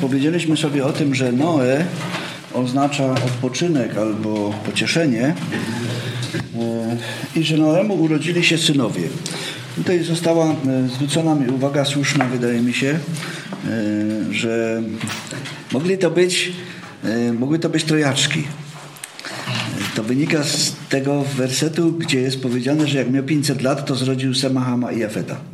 powiedzieliśmy sobie o tym, że Noe oznacza odpoczynek albo pocieszenie e, i że Noemu urodzili się synowie. Tutaj została e, zwrócona mi uwaga słuszna, wydaje mi się, e, że mogli to być, mogły to być trojaczki. To wynika z tego wersetu, gdzie jest powiedziane, że jak miał 500 lat, to zrodził Semahama i Jafeta.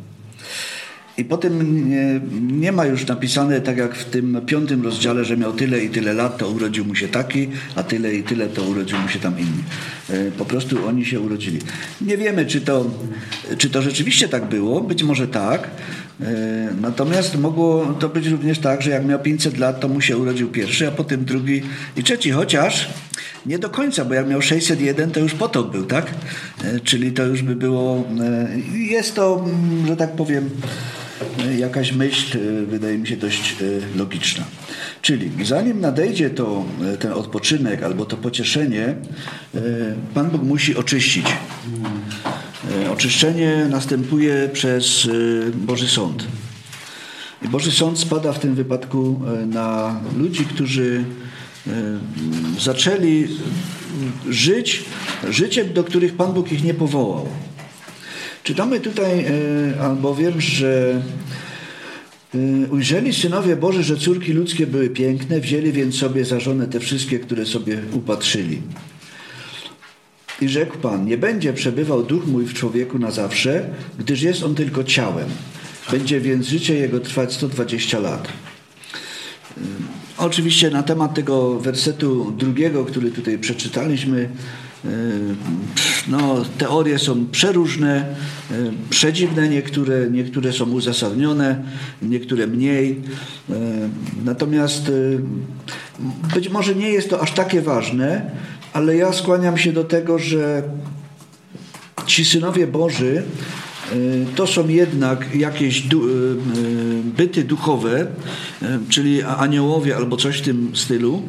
I potem nie, nie, ma już napisane, tak jak w tym piątym rozdziale, że miał tyle i tyle lat, to urodził mu się taki, a tyle i tyle, to urodził mu się tam inni. E, po prostu oni się urodzili. Nie wiemy, czy to, czy to rzeczywiście tak było, być może tak. E, natomiast mogło to być również tak, że jak miał 500 lat, to mu się urodził pierwszy, a potem drugi i trzeci, chociaż nie do końca, bo jak miał 601, to już potop był, tak? E, czyli to już by było. Jest to, mm, że tak powiem, jakaś myśl, e, wydaje mi się, dość e, logiczna. Czyli zanim nadejdzie to, e, ten odpoczynek albo to pocieszenie, Pan Bóg musi oczyścić. Oczyszczenie następuje przez Boży Sąd. I Boży Sąd spada w tym wypadku na ludzi, którzy zaczęli żyć życiem, do których Pan Bóg ich nie powołał. Czytamy tutaj e, albowiem, że e, Ujrzeli synowie Boży, że córki ludzkie były piękne, wzięli więc sobie za żonę te wszystkie, które sobie upatrzyli. I rzekł Pan, nie będzie przebywał duch mój w człowieku na zawsze, gdyż jest on tylko ciałem. Będzie więc życie jego trwać 120 lat. E, oczywiście na temat tego wersetu drugiego, który tutaj przeczytaliśmy, no, teorie są przeróżne, e, przedziwne niektóre, niektóre są uzasadnione, niektóre mniej. E, natomiast być może nie jest to aż takie ważne, ale ja skłaniam się do tego, że ci synowie Boży to są jednak jakieś byty duchowe, czyli aniołowie albo coś w tym stylu,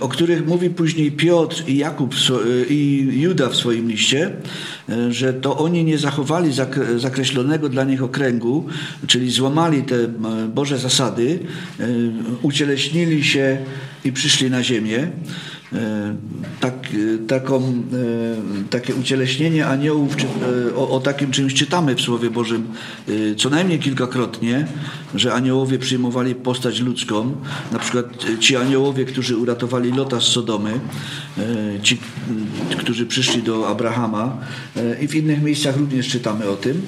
o których mówi później Piotr i Jakub i Juda w swoim liście, e, że to oni nie zachowali zakreślonego dla nich okręgu, czyli złamali te Boże zasady, ucieleśnili się i przyszli na ziemię. E, tak, e, taką, e, takie ucieleśnienie aniołów, czy, o, o, takim czymś czytamy w Słowie Bożym co najmniej kilkakrotnie, że aniołowie przyjmowali postać ludzką. Na przykład ci aniołowie, którzy uratowali Lota z Sodomy, ci, którzy przyszli do Abrahama i w innych miejscach również czytamy o tym.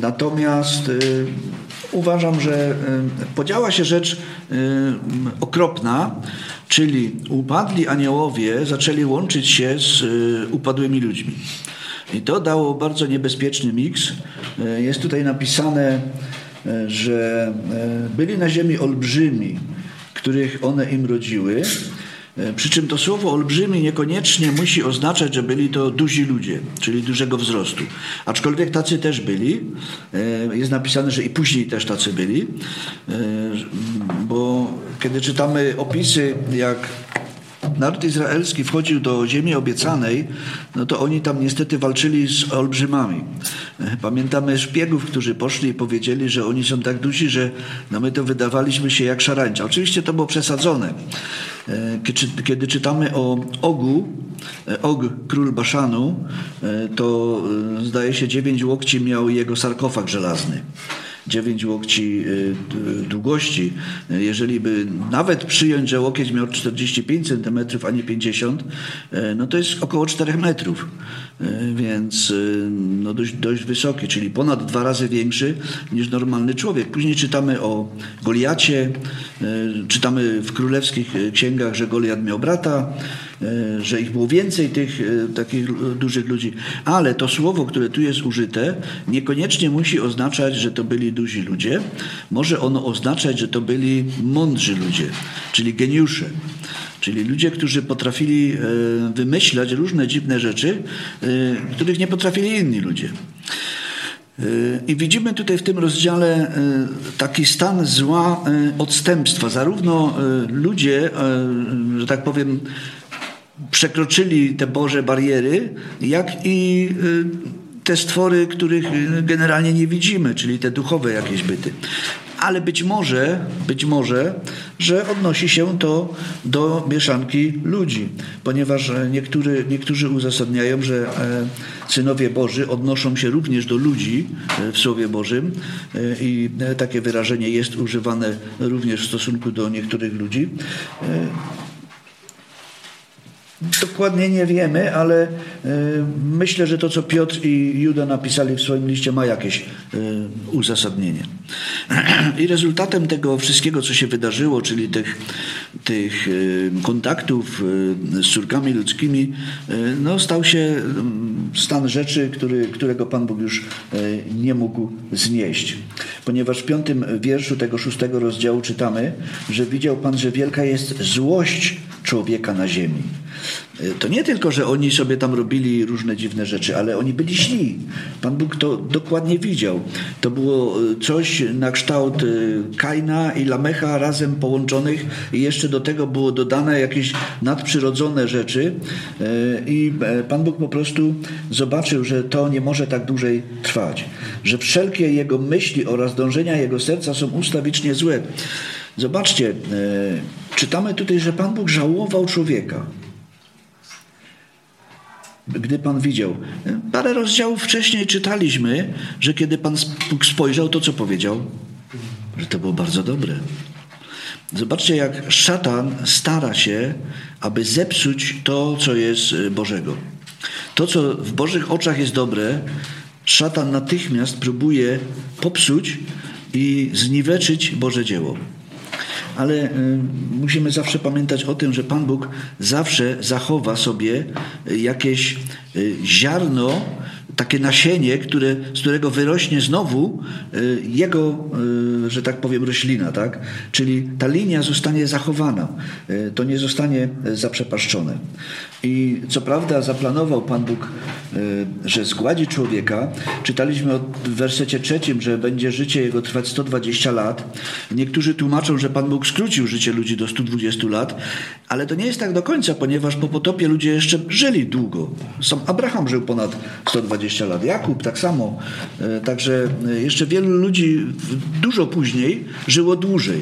Natomiast uważam, że podziała się rzecz okropna, Czyli upadli aniołowie zaczęli łączyć się z y, upadłymi ludźmi. I to dało bardzo niebezpieczny miks. Y, jest tutaj napisane, y, że byli na ziemi olbrzymi, których one im rodziły. Przy czym to słowo olbrzymi niekoniecznie musi oznaczać, że byli to duzi ludzie, czyli dużego wzrostu. Aczkolwiek tacy też byli. Jest napisane, że i później też tacy byli, kiedy czytamy opisy, jak naród izraelski wchodził do ziemi obiecanej, no to oni tam niestety walczyli z olbrzymami. Pamiętamy szpiegów, którzy poszli i powiedzieli, że oni są tak duzi, że no my to wydawaliśmy się jak szarańcza. Oczywiście to było przesadzone. E, kiedy czytamy o Ogu, e, Og, król Baszanu, e, to zdaje się dziewięć łokci miał jego sarkofag żelazny. 9 łokci y, długości. Jeżeli by nawet przyjąć, że łokieć miał 45 cm, a nie 50, y, no to jest około 4 metrów. Y, więc no dość, dość wysoki, czyli ponad dwa razy większy niż normalny człowiek. Później czytamy o Goliacie, czytamy w królewskich księgach, że Goliat miał brata, że ich było więcej tych e, takich dużych ludzi, ale to słowo, które tu jest użyte, niekoniecznie musi oznaczać, że to byli duzi ludzie. Może ono oznaczać, że to byli mądrzy ludzie, czyli geniusze. Czyli ludzie, którzy potrafili e, wymyślać różne dziwne rzeczy, których nie potrafili inni ludzie. I widzimy tutaj w tym rozdziale taki stan zła odstępstwa. Zarówno ludzie, że tak powiem, przekroczyli te Boże bariery, jak i y, te stwory, których generalnie nie widzimy, czyli te duchowe jakieś byty. ale być może, być może, że odnosi się to do mieszanki ludzi, ponieważ niektóry, niektórzy uzasadniają, że synowie Boży odnoszą się również do ludzi w Słowie Bożym i takie wyrażenie jest używane również w stosunku do niektórych ludzi. Dokładnie nie wiemy, ale y, myślę, że to, co Piotr i Juda napisali w swoim liście, ma jakieś y, uzasadnienie. I rezultatem tego wszystkiego, co się wydarzyło, czyli tych, tych y, kontaktów z córkami ludzkimi, no, stał się mm, stan rzeczy, który, którego Pan Bóg już nie mógł znieść. Ponieważ w piątym wierszu tego szóstego rozdziału czytamy, że widział Pan, że wielka jest złość człowieka na ziemi. To nie tylko, że oni sobie tam robili różne dziwne rzeczy, ale oni byli źli. Pan Bóg to dokładnie widział. To było coś na kształt y, Kaina i Lamecha razem połączonych i jeszcze do tego było dodane jakieś nadprzyrodzone rzeczy y, i e, Pan Bóg po prostu zobaczył, że to nie może tak dłużej trwać. Że wszelkie jego myśli oraz dążenia jego serca są ustawicznie złe. Zobaczcie, e, czytamy tutaj, że Pan Bóg żałował człowieka. Gdy Pan widział. Parę rozdziałów wcześniej czytaliśmy, że kiedy Pan spojrzał, to co powiedział? Że to było bardzo dobre. Zobaczcie, jak szatan stara się, aby zepsuć to, co jest e, Bożego. To, co w Bożych oczach jest dobre, szatan natychmiast próbuje popsuć i zniweczyć Boże dzieło ale y, musimy zawsze pamiętać o tym, że Pan Bóg zawsze zachowa sobie jakieś y, ziarno, takie nasienie, które, z którego wyrośnie znowu y, jego, że tak powiem, roślina, tak? Czyli ta linia zostanie zachowana, to nie zostanie zaprzepaszczone. I co prawda zaplanował Pan Bóg, że zgładzi człowieka. Czytaliśmy w wersecie trzecim, że będzie życie jego trwać 120 lat. Niektórzy tłumaczą, że Pan Bóg skrócił życie ludzi do 120 lat, ale to nie jest tak do końca, ponieważ po potopie ludzie jeszcze żyli długo. Sam Abraham żył ponad 120 lat, Jakub tak samo. E, także e, jeszcze wielu ludzi dużo później żyło dłużej.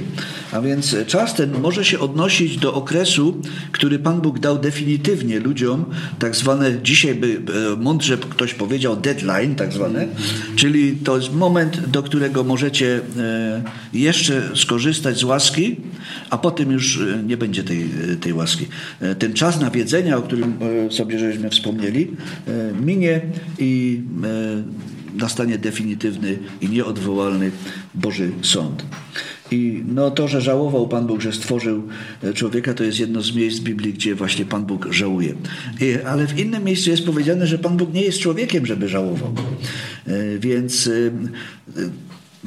A więc czas ten może się odnosić do okresu, który Pan Bóg dał definitywnie ludziom, tak zwane, dzisiaj by e, mądrze ktoś powiedział deadline, tak zwane, czyli to jest moment, do którego możecie jeszcze skorzystać z łaski, a potem już nie będzie tej, tej łaski. Ten czas nawiedzenia, o którym sobie żeśmy wspomnieli, minie i nastanie definitywny i nieodwołalny Boży Sąd. I no to, że żałował Pan Bóg, że stworzył człowieka, to jest jedno z miejsc Biblii, gdzie właśnie Pan Bóg żałuje. I, ale w innym miejscu jest powiedziane, że Pan Bóg nie jest człowiekiem, żeby żałował. Więc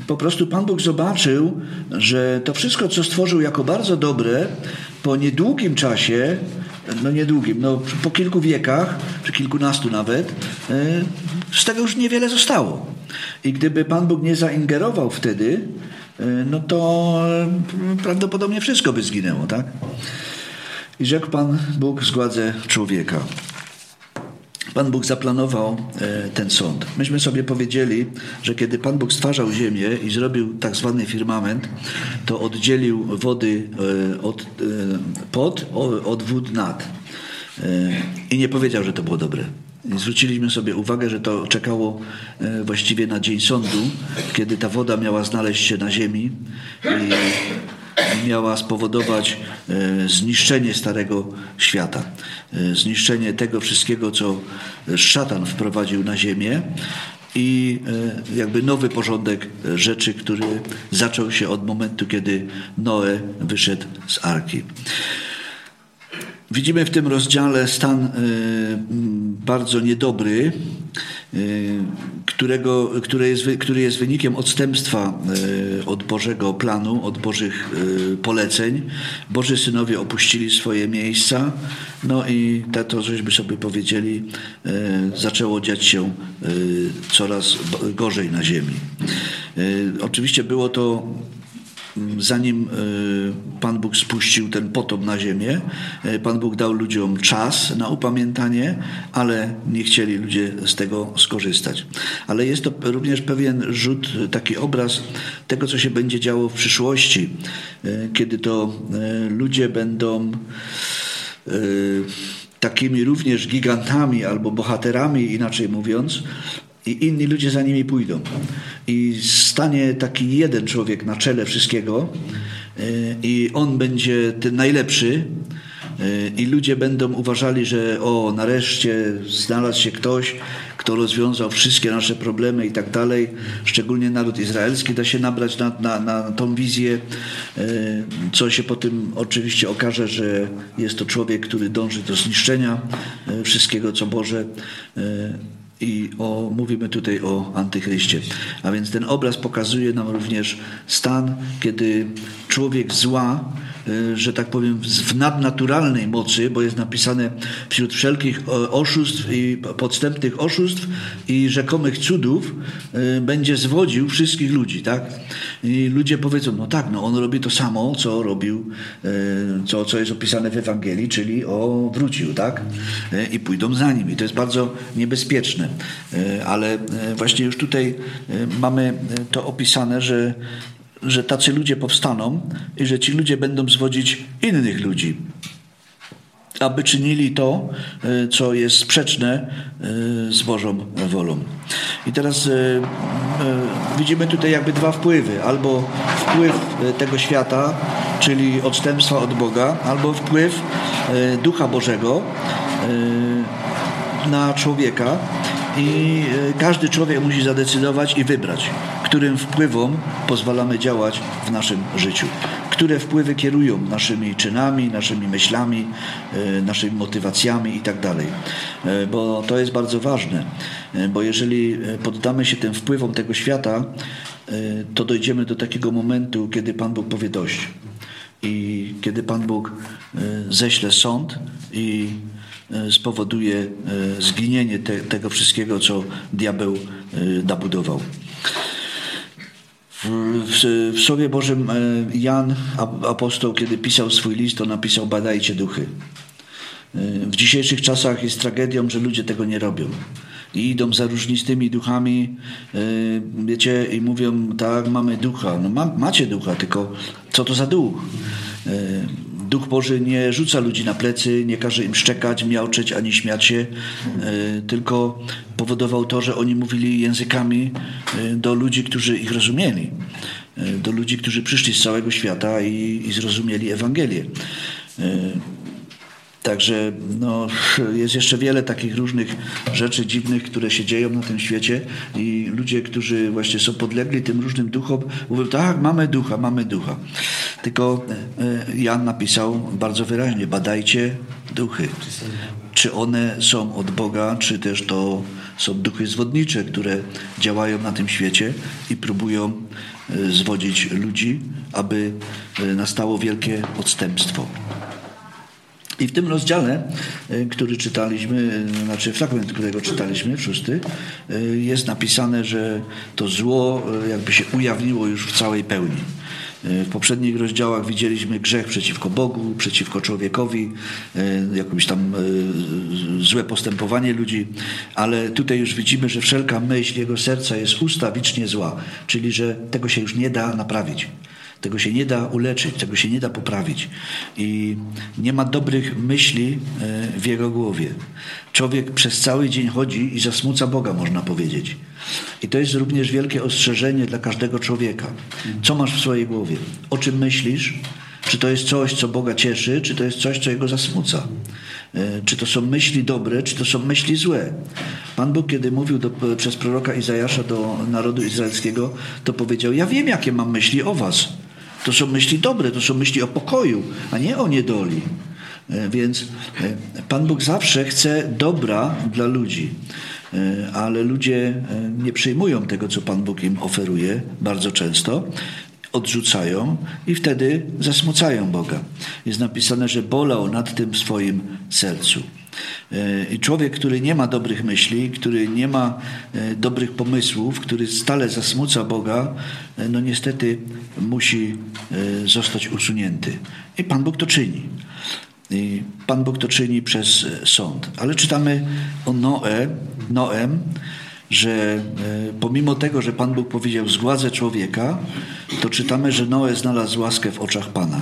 po prostu Pan Bóg zobaczył, że to wszystko, co stworzył jako bardzo dobre, po niedługim czasie, no niedługim, no po kilku wiekach, czy kilkunastu nawet, e, z tego już niewiele zostało. I gdyby Pan Bóg nie zaingerował wtedy, e, no to e, prawdopodobnie wszystko by zginęło, tak? I rzekł Pan Bóg, zgładzę człowieka. Pan Bóg zaplanował e, ten sąd. Myśmy sobie powiedzieli, że kiedy Pan Bóg stwarzał ziemię i zrobił tak zwany firmament, to oddzielił wody e, od, e, pod od wód nad. I nie powiedział, że to było dobre. Zwróciliśmy sobie uwagę, że to czekało właściwie na dzień sądu, kiedy ta woda miała znaleźć się na ziemi miała spowodować e, zniszczenie Starego Świata, e, zniszczenie tego wszystkiego, co szatan wprowadził na ziemię i e, jakby nowy porządek rzeczy, który zaczął się od momentu, kiedy Noe wyszedł z arki. Widzimy w tym rozdziale stan bardzo niedobry Y, którego, który, jest, który jest wynikiem odstępstwa y, od Bożego planu, od Bożych poleceń. Boży synowie opuścili swoje miejsca, no i to, żeśmy sobie powiedzieli, zaczęło dziać się coraz gorzej na ziemi. Oczywiście było to zanim Pan Bóg spuścił ten potop na ziemię, Pan Bóg dał ludziom czas na upamiętanie, ale nie chcieli ludzie z tego skorzystać. Ale jest to również pewien rzut, taki obraz tego, co się będzie działo w przyszłości, kiedy to ludzie będą takimi również gigantami albo bohaterami, inaczej mówiąc, i inni ludzie za nimi pójdą. I stanie taki jeden człowiek na czele wszystkiego, e, i on będzie ten najlepszy, e, i ludzie będą uważali, że o, nareszcie znalazł się ktoś, kto rozwiązał wszystkie nasze problemy i tak dalej. Szczególnie naród izraelski da się nabrać na, na, na tą wizję, e, co się potem oczywiście okaże, że jest to człowiek, który dąży do zniszczenia wszystkiego, co Boże i o, mówimy tutaj o antychryście. A więc ten obraz pokazuje nam również stan, kiedy człowiek zła Y, że tak powiem, w nadnaturalnej mocy, bo jest napisane wśród wszelkich oszustw i podstępnych oszustw i rzekomych cudów y, będzie zwodził wszystkich ludzi, tak? I ludzie powiedzą, no tak, no on robi to samo, co robił, y, co, co jest opisane w Ewangelii, czyli o wrócił, tak? I pójdą za nim. I to jest bardzo niebezpieczne. Ale właśnie już tutaj mamy to opisane, że że tacy ludzie powstaną i że ci ludzie będą zwodzić innych ludzi, aby czynili to, e, co jest sprzeczne e, z Bożą wolą. I teraz e, widzimy tutaj jakby dwa wpływy. Albo wpływ tego świata, czyli odstępstwa od Boga, albo wpływ Ducha Bożego na człowieka. I każdy człowiek musi zadecydować i wybrać którym wpływom pozwalamy działać w naszym życiu, które wpływy kierują naszymi czynami, naszymi myślami, e, naszymi motywacjami itd. Tak e, bo to jest bardzo ważne, e, bo jeżeli poddamy się tym wpływom tego świata, to dojdziemy do takiego momentu, kiedy Pan Bóg powie dość. I kiedy Pan Bóg ześle sąd i spowoduje zginienie te, tego wszystkiego, co diabeł nabudował. W, w Słowie Bożym e, Jan, apostoł, kiedy pisał swój list, to napisał badajcie duchy. E, w dzisiejszych czasach jest tragedią, że ludzie tego nie robią. I idą za różnistymi duchami, e, wiecie, i mówią, tak, mamy ducha. No ma, macie ducha, tylko co to za duch? Duch Boży nie rzuca ludzi na plecy, nie każe im szczekać, miauczeć ani śmiać się, e, tylko powodował to, że oni mówili językami e, do ludzi, którzy ich rozumieli, e, do ludzi, którzy przyszli z całego świata i, i zrozumieli Ewangelię. Także no, jest jeszcze wiele takich różnych rzeczy dziwnych, które się dzieją na tym świecie i ludzie, którzy właśnie są podlegli tym różnym duchom, mówią, tak, mamy ducha, mamy ducha. Tylko e, Jan napisał bardzo wyraźnie, badajcie duchy. Czy one są od Boga, czy też to są duchy zwodnicze, które działają na tym świecie i próbują e, zwodzić ludzi, aby e, nastało wielkie odstępstwo. I w tym rozdziale, e, który czytaliśmy, e, znaczy fragment, którego czytaliśmy, szósty, e, jest napisane, że to zło jakby się ujawniło już w całej pełni. W poprzednich rozdziałach widzieliśmy grzech przeciwko Bogu, przeciwko człowiekowi, jakieś tam złe postępowanie ludzi, ale tutaj już widzimy, że wszelka myśl jego serca jest ustawicznie zła, czyli że tego się już nie da naprawić. Tego się nie da uleczyć, tego się nie da poprawić. I nie ma dobrych myśli e, w jego głowie. Człowiek przez cały dzień chodzi i zasmuca Boga, można powiedzieć. I to jest również wielkie ostrzeżenie dla każdego człowieka. Co masz w swojej głowie? O czym myślisz? Czy to jest coś, co Boga cieszy, czy to jest coś, co Jego zasmuca? E, czy to są myśli dobre, czy to są myśli złe? Pan Bóg, kiedy mówił do, przez proroka Izajasza do narodu izraelskiego, to powiedział: Ja wiem, jakie mam myśli o Was to są myśli dobre, to są myśli o pokoju, a nie o niedoli. E, więc e, Pan Bóg zawsze chce dobra dla ludzi, e, ale ludzie nie przyjmują tego, co Pan Bóg im oferuje bardzo często, odrzucają i wtedy zasmucają Boga. Jest napisane, że bolał nad tym w swoim sercu. I człowiek, który nie ma dobrych myśli, który nie ma dobrych pomysłów, który stale zasmuca Boga, no niestety musi zostać usunięty. I Pan Bóg to czyni. I Pan Bóg to czyni przez sąd. Ale czytamy o Noe, Noem, że e, pomimo tego, że Pan Bóg powiedział zgładzę człowieka, to czytamy, że Noe znalazł łaskę w oczach Pana.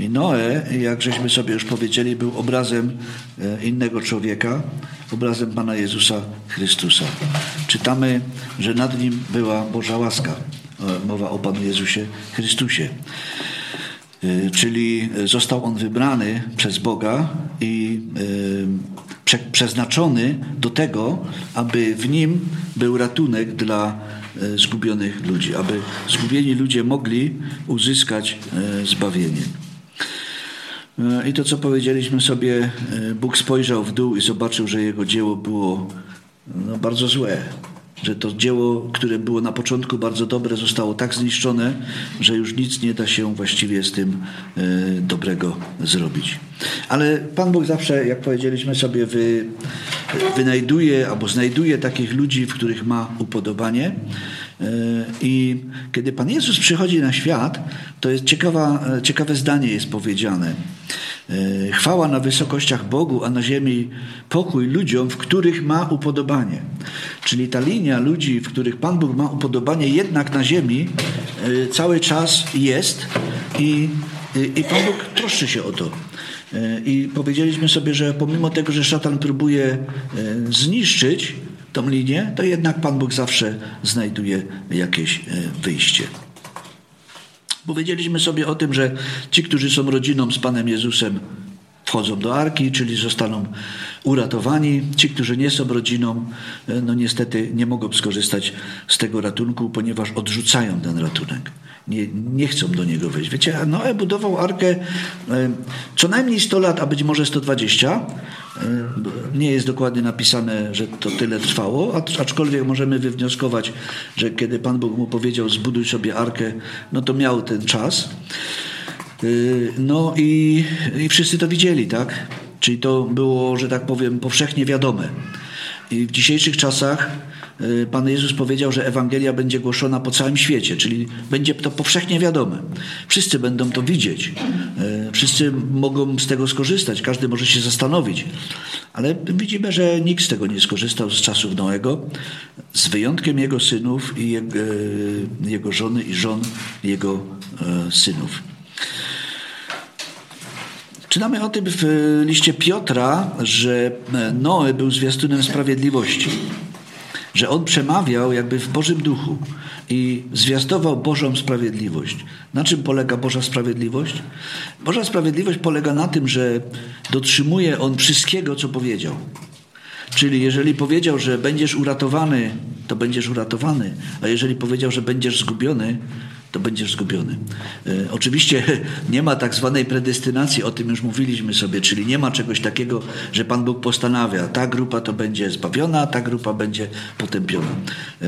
I Noe, jak żeśmy sobie już powiedzieli, był obrazem e, innego człowieka, obrazem Pana Jezusa Chrystusa. Czytamy, że nad nim była Boża łaska. E, mowa o Panu Jezusie Chrystusie. Czyli został on wybrany przez Boga i prze, przeznaczony do tego, aby w nim był ratunek dla e, zgubionych ludzi, aby zgubieni ludzie mogli uzyskać e, zbawienie. E, I to, co powiedzieliśmy sobie, Bóg spojrzał w dół i zobaczył, że jego dzieło było no, bardzo złe że to dzieło, które było na początku bardzo dobre, zostało tak zniszczone, że już nic nie da się właściwie z tym e, dobrego zrobić. Ale Pan Bóg zawsze, jak powiedzieliśmy sobie, wy, wynajduje albo znajduje takich ludzi, w których ma upodobanie. E, I kiedy Pan Jezus przychodzi na świat, to jest ciekawa, e, ciekawe zdanie jest powiedziane. E, chwała na wysokościach Bogu, a na ziemi pokój ludziom, w których ma upodobanie. Czyli ta linia ludzi, w których Pan Bóg ma upodobanie, jednak na ziemi cały czas jest i, i Pan Bóg troszczy się o to. I powiedzieliśmy sobie, że pomimo tego, że szatan próbuje zniszczyć tą linię, to jednak Pan Bóg zawsze znajduje jakieś wyjście. Powiedzieliśmy sobie o tym, że ci, którzy są rodziną z Panem Jezusem, wchodzą do arki, czyli zostaną uratowani. Ci, którzy nie są rodziną, e, no niestety nie mogą skorzystać z tego ratunku, ponieważ odrzucają ten ratunek. Nie, nie chcą do niego wejść. Wiecie, Noe budował arkę e, co najmniej 100 lat, a być może 120. E, nie jest dokładnie napisane, że to tyle trwało, aczkolwiek możemy wywnioskować, że kiedy Pan Bóg mu powiedział zbuduj sobie arkę, no to miał ten czas. Y, no i, i wszyscy to widzieli, tak? Czyli to było, że tak powiem, powszechnie wiadome. I w dzisiejszych czasach y, Pan Jezus powiedział, że Ewangelia będzie głoszona po całym świecie, czyli będzie to powszechnie wiadome. Wszyscy będą to widzieć. Y, wszyscy mogą z tego skorzystać, każdy może się zastanowić. Ale widzimy, że nikt z tego nie skorzystał z czasów Noego, z wyjątkiem jego synów i jego, jego żony i żon jego synów. Czytamy o tym w liście Piotra, że Noe był zwiastunem sprawiedliwości, że on przemawiał jakby w Bożym Duchu i zwiastował Bożą sprawiedliwość. Na czym polega Boża sprawiedliwość? Boża sprawiedliwość polega na tym, że dotrzymuje on wszystkiego, co powiedział. Czyli jeżeli powiedział, że będziesz uratowany, to będziesz uratowany, a jeżeli powiedział, że będziesz zgubiony, to będziesz zgubiony. E, oczywiście nie ma tak zwanej predestynacji, o tym już mówiliśmy sobie, czyli nie ma czegoś takiego, że Pan Bóg postanawia, ta grupa to będzie zbawiona, ta grupa będzie potępiona. E,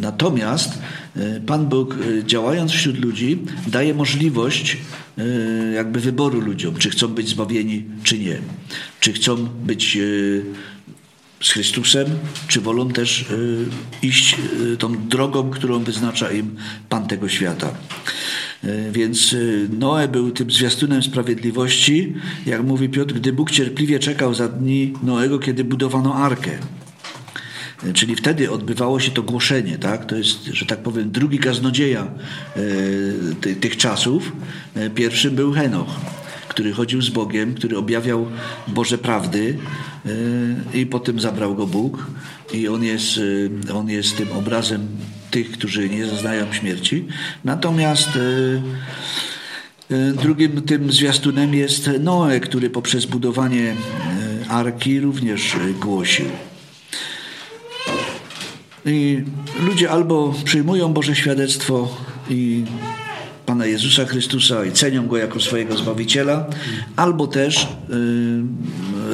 natomiast e, Pan Bóg działając wśród ludzi daje możliwość jakby wyboru ludziom, czy chcą być zbawieni, czy nie. Czy chcą być z Chrystusem, czy wolą też y, iść y, tą drogą, którą wyznacza im Pan tego świata. Y, więc Noe był tym zwiastunem sprawiedliwości, jak mówi Piotr, gdy Bóg cierpliwie czekał za dni Noego, kiedy budowano arkę. Czyli wtedy odbywało się to głoszenie, tak? To jest, że tak powiem, drugi kaznodzieja tych czasów. Pierwszym był Henoch który chodził z Bogiem, który objawiał Boże prawdy e, i potem zabrał go Bóg i on jest, e, on jest tym obrazem tych, którzy nie zaznają śmierci. Natomiast e, drugim tym zwiastunem jest Noe, który poprzez budowanie arki również głosił. I ludzie albo przyjmują Boże świadectwo i Pana Jezusa Chrystusa i cenią Go jako swojego Zbawiciela, albo też y,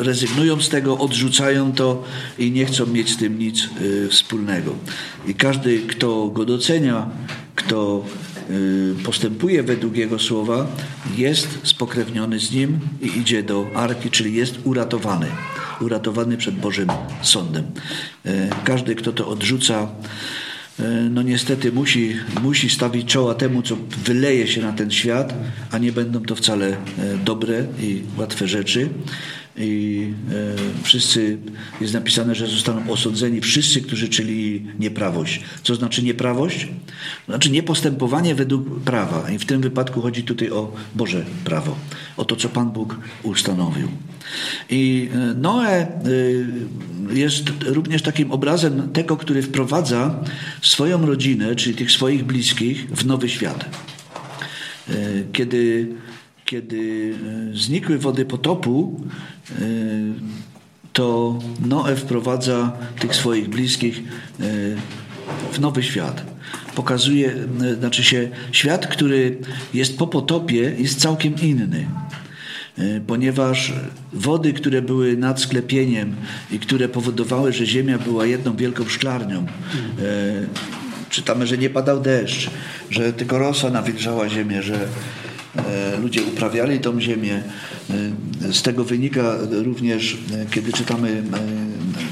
rezygnują z tego, odrzucają to i nie chcą mieć z tym nic y, wspólnego. I każdy, kto Go docenia, kto y, postępuje według Jego słowa, jest spokrewniony z Nim i idzie do arki, czyli jest uratowany. uratowany przed Bożym sądem. Każdy, kto to odrzuca, no niestety musi, musi stawić czoła temu, co wyleje się na ten świat, a nie będą to wcale dobre i łatwe rzeczy i e, wszyscy, jest napisane, że zostaną osądzeni wszyscy, którzy czyli nieprawość. Co znaczy nieprawość? Znaczy niepostępowanie według prawa. I w tym wypadku chodzi tutaj o Boże prawo, o to, co Pan Bóg ustanowił. I e, Noe e, jest również takim obrazem tego, który wprowadza swoją rodzinę, czyli tych swoich bliskich, w nowy świat. Kiedy kiedy e, znikły wody potopu, e, to Noe wprowadza tych swoich bliskich e, w nowy świat. Pokazuje, znaczy się, świat, który jest po potopie, jest całkiem inny ponieważ wody, które były nad sklepieniem i które powodowały, że ziemia była jedną wielką szklarnią, czytamy, że nie padał deszcz, że tylko rosa nawilżała ziemię, że ludzie uprawiali tą ziemię. E, z tego wynika również, e, kiedy czytamy,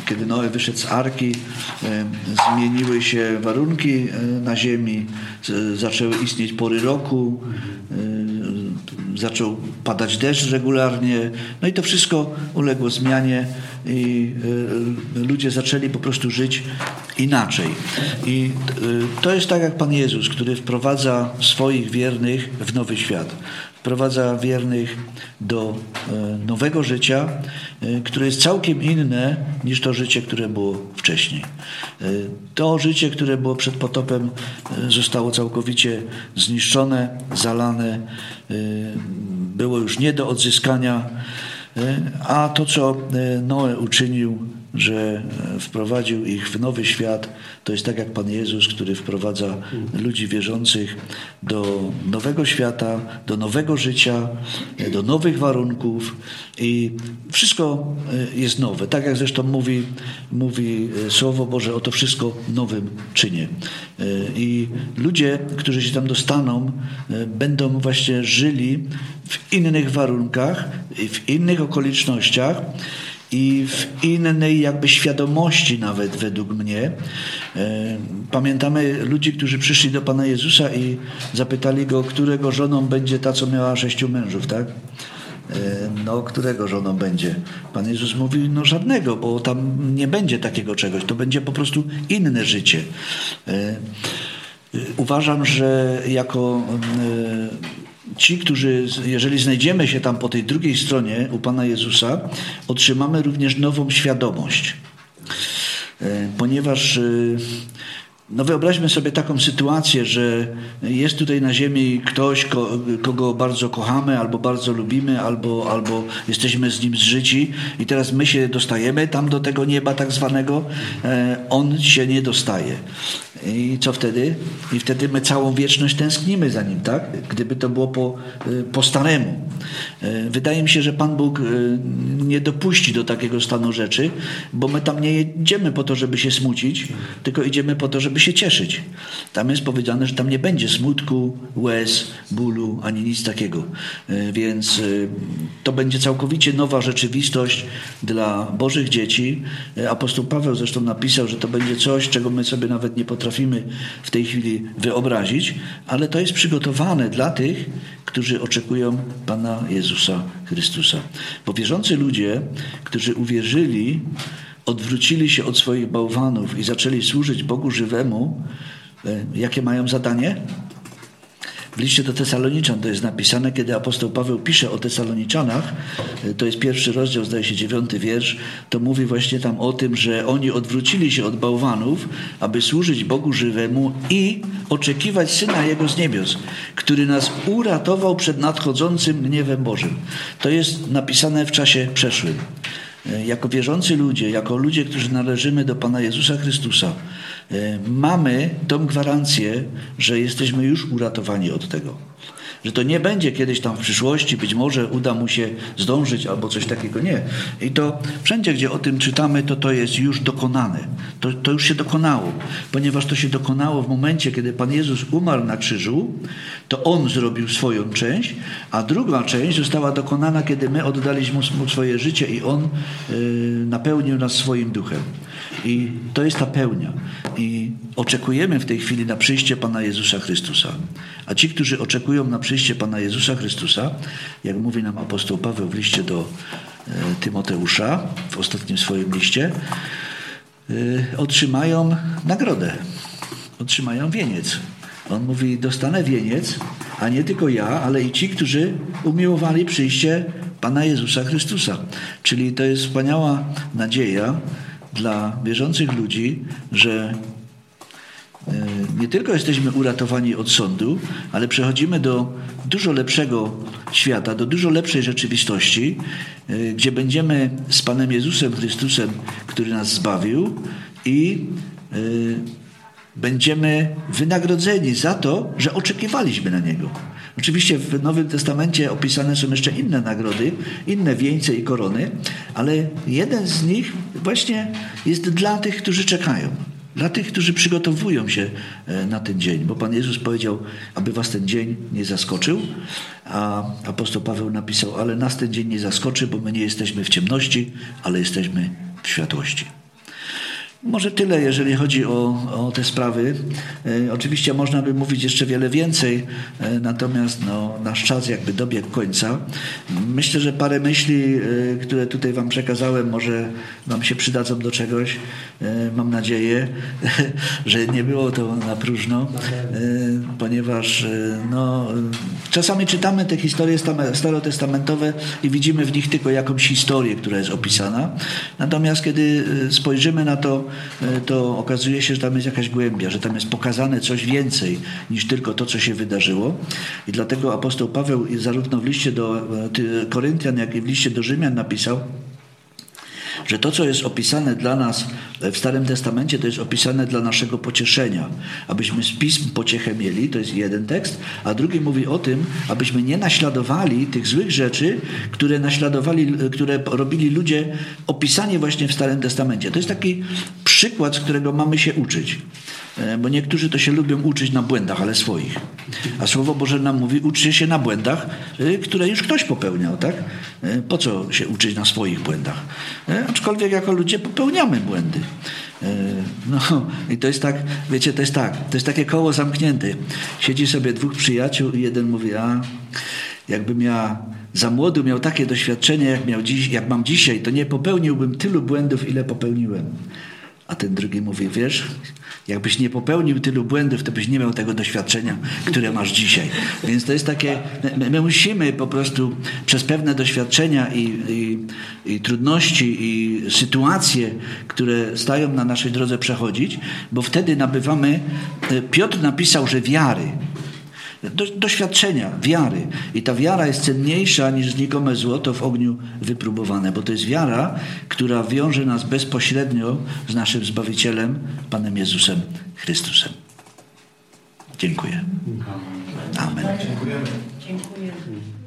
kiedy Noe wyszedł z Arki, zmieniły się warunki na ziemi, zaczęły istnieć pory roku, zaczął padać deszcz regularnie, no i to wszystko uległo zmianie i ludzie zaczęli po prostu żyć inaczej. I to jest tak jak Pan Jezus, który wprowadza swoich wiernych w nowy świat wprowadza wiernych do e, nowego życia, e, które jest całkiem inne niż to życie, które było wcześniej. To życie, które było przed potopem, zostało całkowicie zniszczone, zalane, było już nie do odzyskania, a to, co Noe uczynił, że e, wprowadził ich w nowy świat. To jest tak jak Pan Jezus, który wprowadza ludzi wierzących do nowego świata, do nowego życia, e, do nowych warunków i wszystko e, jest nowe. Tak jak zresztą mówi, mówi Słowo Boże, o to wszystko nowym czynie. I ludzie, którzy się tam dostaną, będą właśnie żyli w innych warunkach, w innych okolicznościach i w innej jakby świadomości nawet według mnie. E, pamiętamy ludzi, którzy przyszli do Pana Jezusa i zapytali Go, którego żoną będzie ta, co miała sześciu mężów, tak? E, no, którego żoną będzie? Pan Jezus mówi, no żadnego, bo tam nie będzie takiego czegoś. To będzie po prostu inne życie. E, uważam, że jako ci, którzy, jeżeli znajdziemy się tam po tej drugiej stronie u Pana Jezusa, otrzymamy również nową świadomość. E, ponieważ e, no wyobraźmy sobie taką sytuację, że jest tutaj na ziemi ktoś, kogo bardzo kochamy, albo bardzo lubimy, albo, albo jesteśmy z nim zżyci i teraz my się dostajemy tam do tego nieba tak zwanego, e, on się nie dostaje. I co wtedy? I wtedy my całą wieczność tęsknimy za nim, tak? Gdyby to było po, y, po staremu. Y, wydaje mi się, że Pan Bóg nie dopuści do takiego stanu rzeczy, bo my tam nie jedziemy po to, żeby się smucić, tylko idziemy po to, żeby się cieszyć. Tam jest powiedziane, że tam nie będzie smutku, łez, bólu, ani nic takiego. Więc to będzie całkowicie nowa rzeczywistość dla Bożych dzieci. Apostoł Paweł zresztą napisał, że to będzie coś, czego my sobie nawet nie potrafimy w tej chwili wyobrazić, ale to jest przygotowane dla tych, którzy oczekują Pana Jezusa Chrystusa. Bo wierzący ludzie, którzy uwierzyli, odwrócili się od swoich bałwanów i zaczęli służyć Bogu żywemu, e, jakie mają zadanie? W liście do Tesaloniczan to jest napisane, kiedy apostoł Paweł pisze o Tesaloniczanach, to jest pierwszy rozdział, zdaje się dziewiąty wiersz, to mówi właśnie tam o tym, że oni odwrócili się od bałwanów, aby służyć Bogu żywemu i oczekiwać Syna Jego z niebios, który nas uratował przed nadchodzącym gniewem Bożym. To jest napisane w czasie przeszłym. Jako wierzący ludzie, jako ludzie, którzy należymy do Pana Jezusa Chrystusa, E, mamy tą gwarancję, że jesteśmy już uratowani od tego. Że to nie będzie kiedyś tam w przyszłości, być może uda mu się zdążyć albo coś takiego. Nie. I to wszędzie, gdzie o tym czytamy, to to jest już dokonane. To, to już się dokonało. Ponieważ to się dokonało w momencie, kiedy Pan Jezus umarł na krzyżu, to On zrobił swoją część, a druga część została dokonana, kiedy my oddaliśmy Mu swoje życie i On yy, napełnił nas swoim duchem. I to jest ta pełnia. I oczekujemy w tej chwili na przyjście Pana Jezusa Chrystusa. A ci, którzy oczekują na przyjście Pana Jezusa Chrystusa, jak mówi nam apostoł Paweł w liście do e, Tymoteusza, w ostatnim swoim liście, e, otrzymają nagrodę, otrzymają wieniec. On mówi, dostanę wieniec, a nie tylko ja, ale i ci, którzy umiłowali przyjście Pana Jezusa Chrystusa. Czyli to jest wspaniała nadzieja dla wierzących ludzi, że E, nie tylko jesteśmy uratowani od sądu, ale przechodzimy do dużo lepszego świata, do dużo lepszej rzeczywistości, e, gdzie będziemy z Panem Jezusem Chrystusem, który nas zbawił i e, będziemy wynagrodzeni za to, że oczekiwaliśmy na Niego. Oczywiście w Nowym Testamencie opisane są jeszcze inne nagrody, inne wieńce i korony, ale jeden z nich właśnie jest dla tych, którzy czekają. Dla tych, którzy przygotowują się e, na ten dzień, bo Pan Jezus powiedział, aby was ten dzień nie zaskoczył, a apostoł Paweł napisał, ale nas ten dzień nie zaskoczy, bo my nie jesteśmy w ciemności, ale jesteśmy w światłości. Może tyle, jeżeli chodzi o, o te sprawy. E, oczywiście można by mówić jeszcze wiele więcej, e, natomiast no, nasz czas jakby dobiegł końca. Myślę, że parę myśli, e, które tutaj Wam przekazałem, może Wam się przydadzą do czegoś. E, mam nadzieję, że nie było to na próżno, e, ponieważ e, no, czasami czytamy te historie starotestamentowe i widzimy w nich tylko jakąś historię, która jest opisana. Natomiast kiedy spojrzymy na to, to okazuje się, że tam jest jakaś głębia, że tam jest pokazane coś więcej niż tylko to, co się wydarzyło. I dlatego apostoł Paweł zarówno w liście do Koryntian, jak i w liście do Rzymian napisał, że to, co jest opisane dla nas w Starym Testamencie, to jest opisane dla naszego pocieszenia, abyśmy z pism pociechę mieli, to jest jeden tekst, a drugi mówi o tym, abyśmy nie naśladowali tych złych rzeczy, które naśladowali, które robili ludzie opisanie właśnie w Starym Testamencie. To jest taki przykład, z którego mamy się uczyć. E, bo niektórzy to się lubią uczyć na błędach, ale swoich. A Słowo Boże nam mówi, uczcie się na błędach, e, które już ktoś popełniał, tak? E, po co się uczyć na swoich błędach? Aczkolwiek jako ludzie popełniamy błędy. No i to jest tak, wiecie, to jest tak, to jest takie koło zamknięte. Siedzi sobie dwóch przyjaciół i jeden mówi, a jakbym ja za młodu miał takie doświadczenie, jak, miał dziś, jak mam dzisiaj, to nie popełniłbym tylu błędów, ile popełniłem. A ten drugi mówi, wiesz, jakbyś nie popełnił tylu błędów, to byś nie miał tego doświadczenia, które masz dzisiaj. Więc to jest takie, my, my musimy po prostu przez pewne doświadczenia i, i, i, trudności i sytuacje, które stają na naszej drodze przechodzić, bo wtedy nabywamy, Piotr napisał, że wiary, do, doświadczenia, wiary. I ta wiara jest cenniejsza niż znikome złoto w ogniu wypróbowane, bo to jest wiara, która wiąże nas bezpośrednio z naszym Zbawicielem, Panem Jezusem Chrystusem. Dziękuję. Amen. Dziękujemy.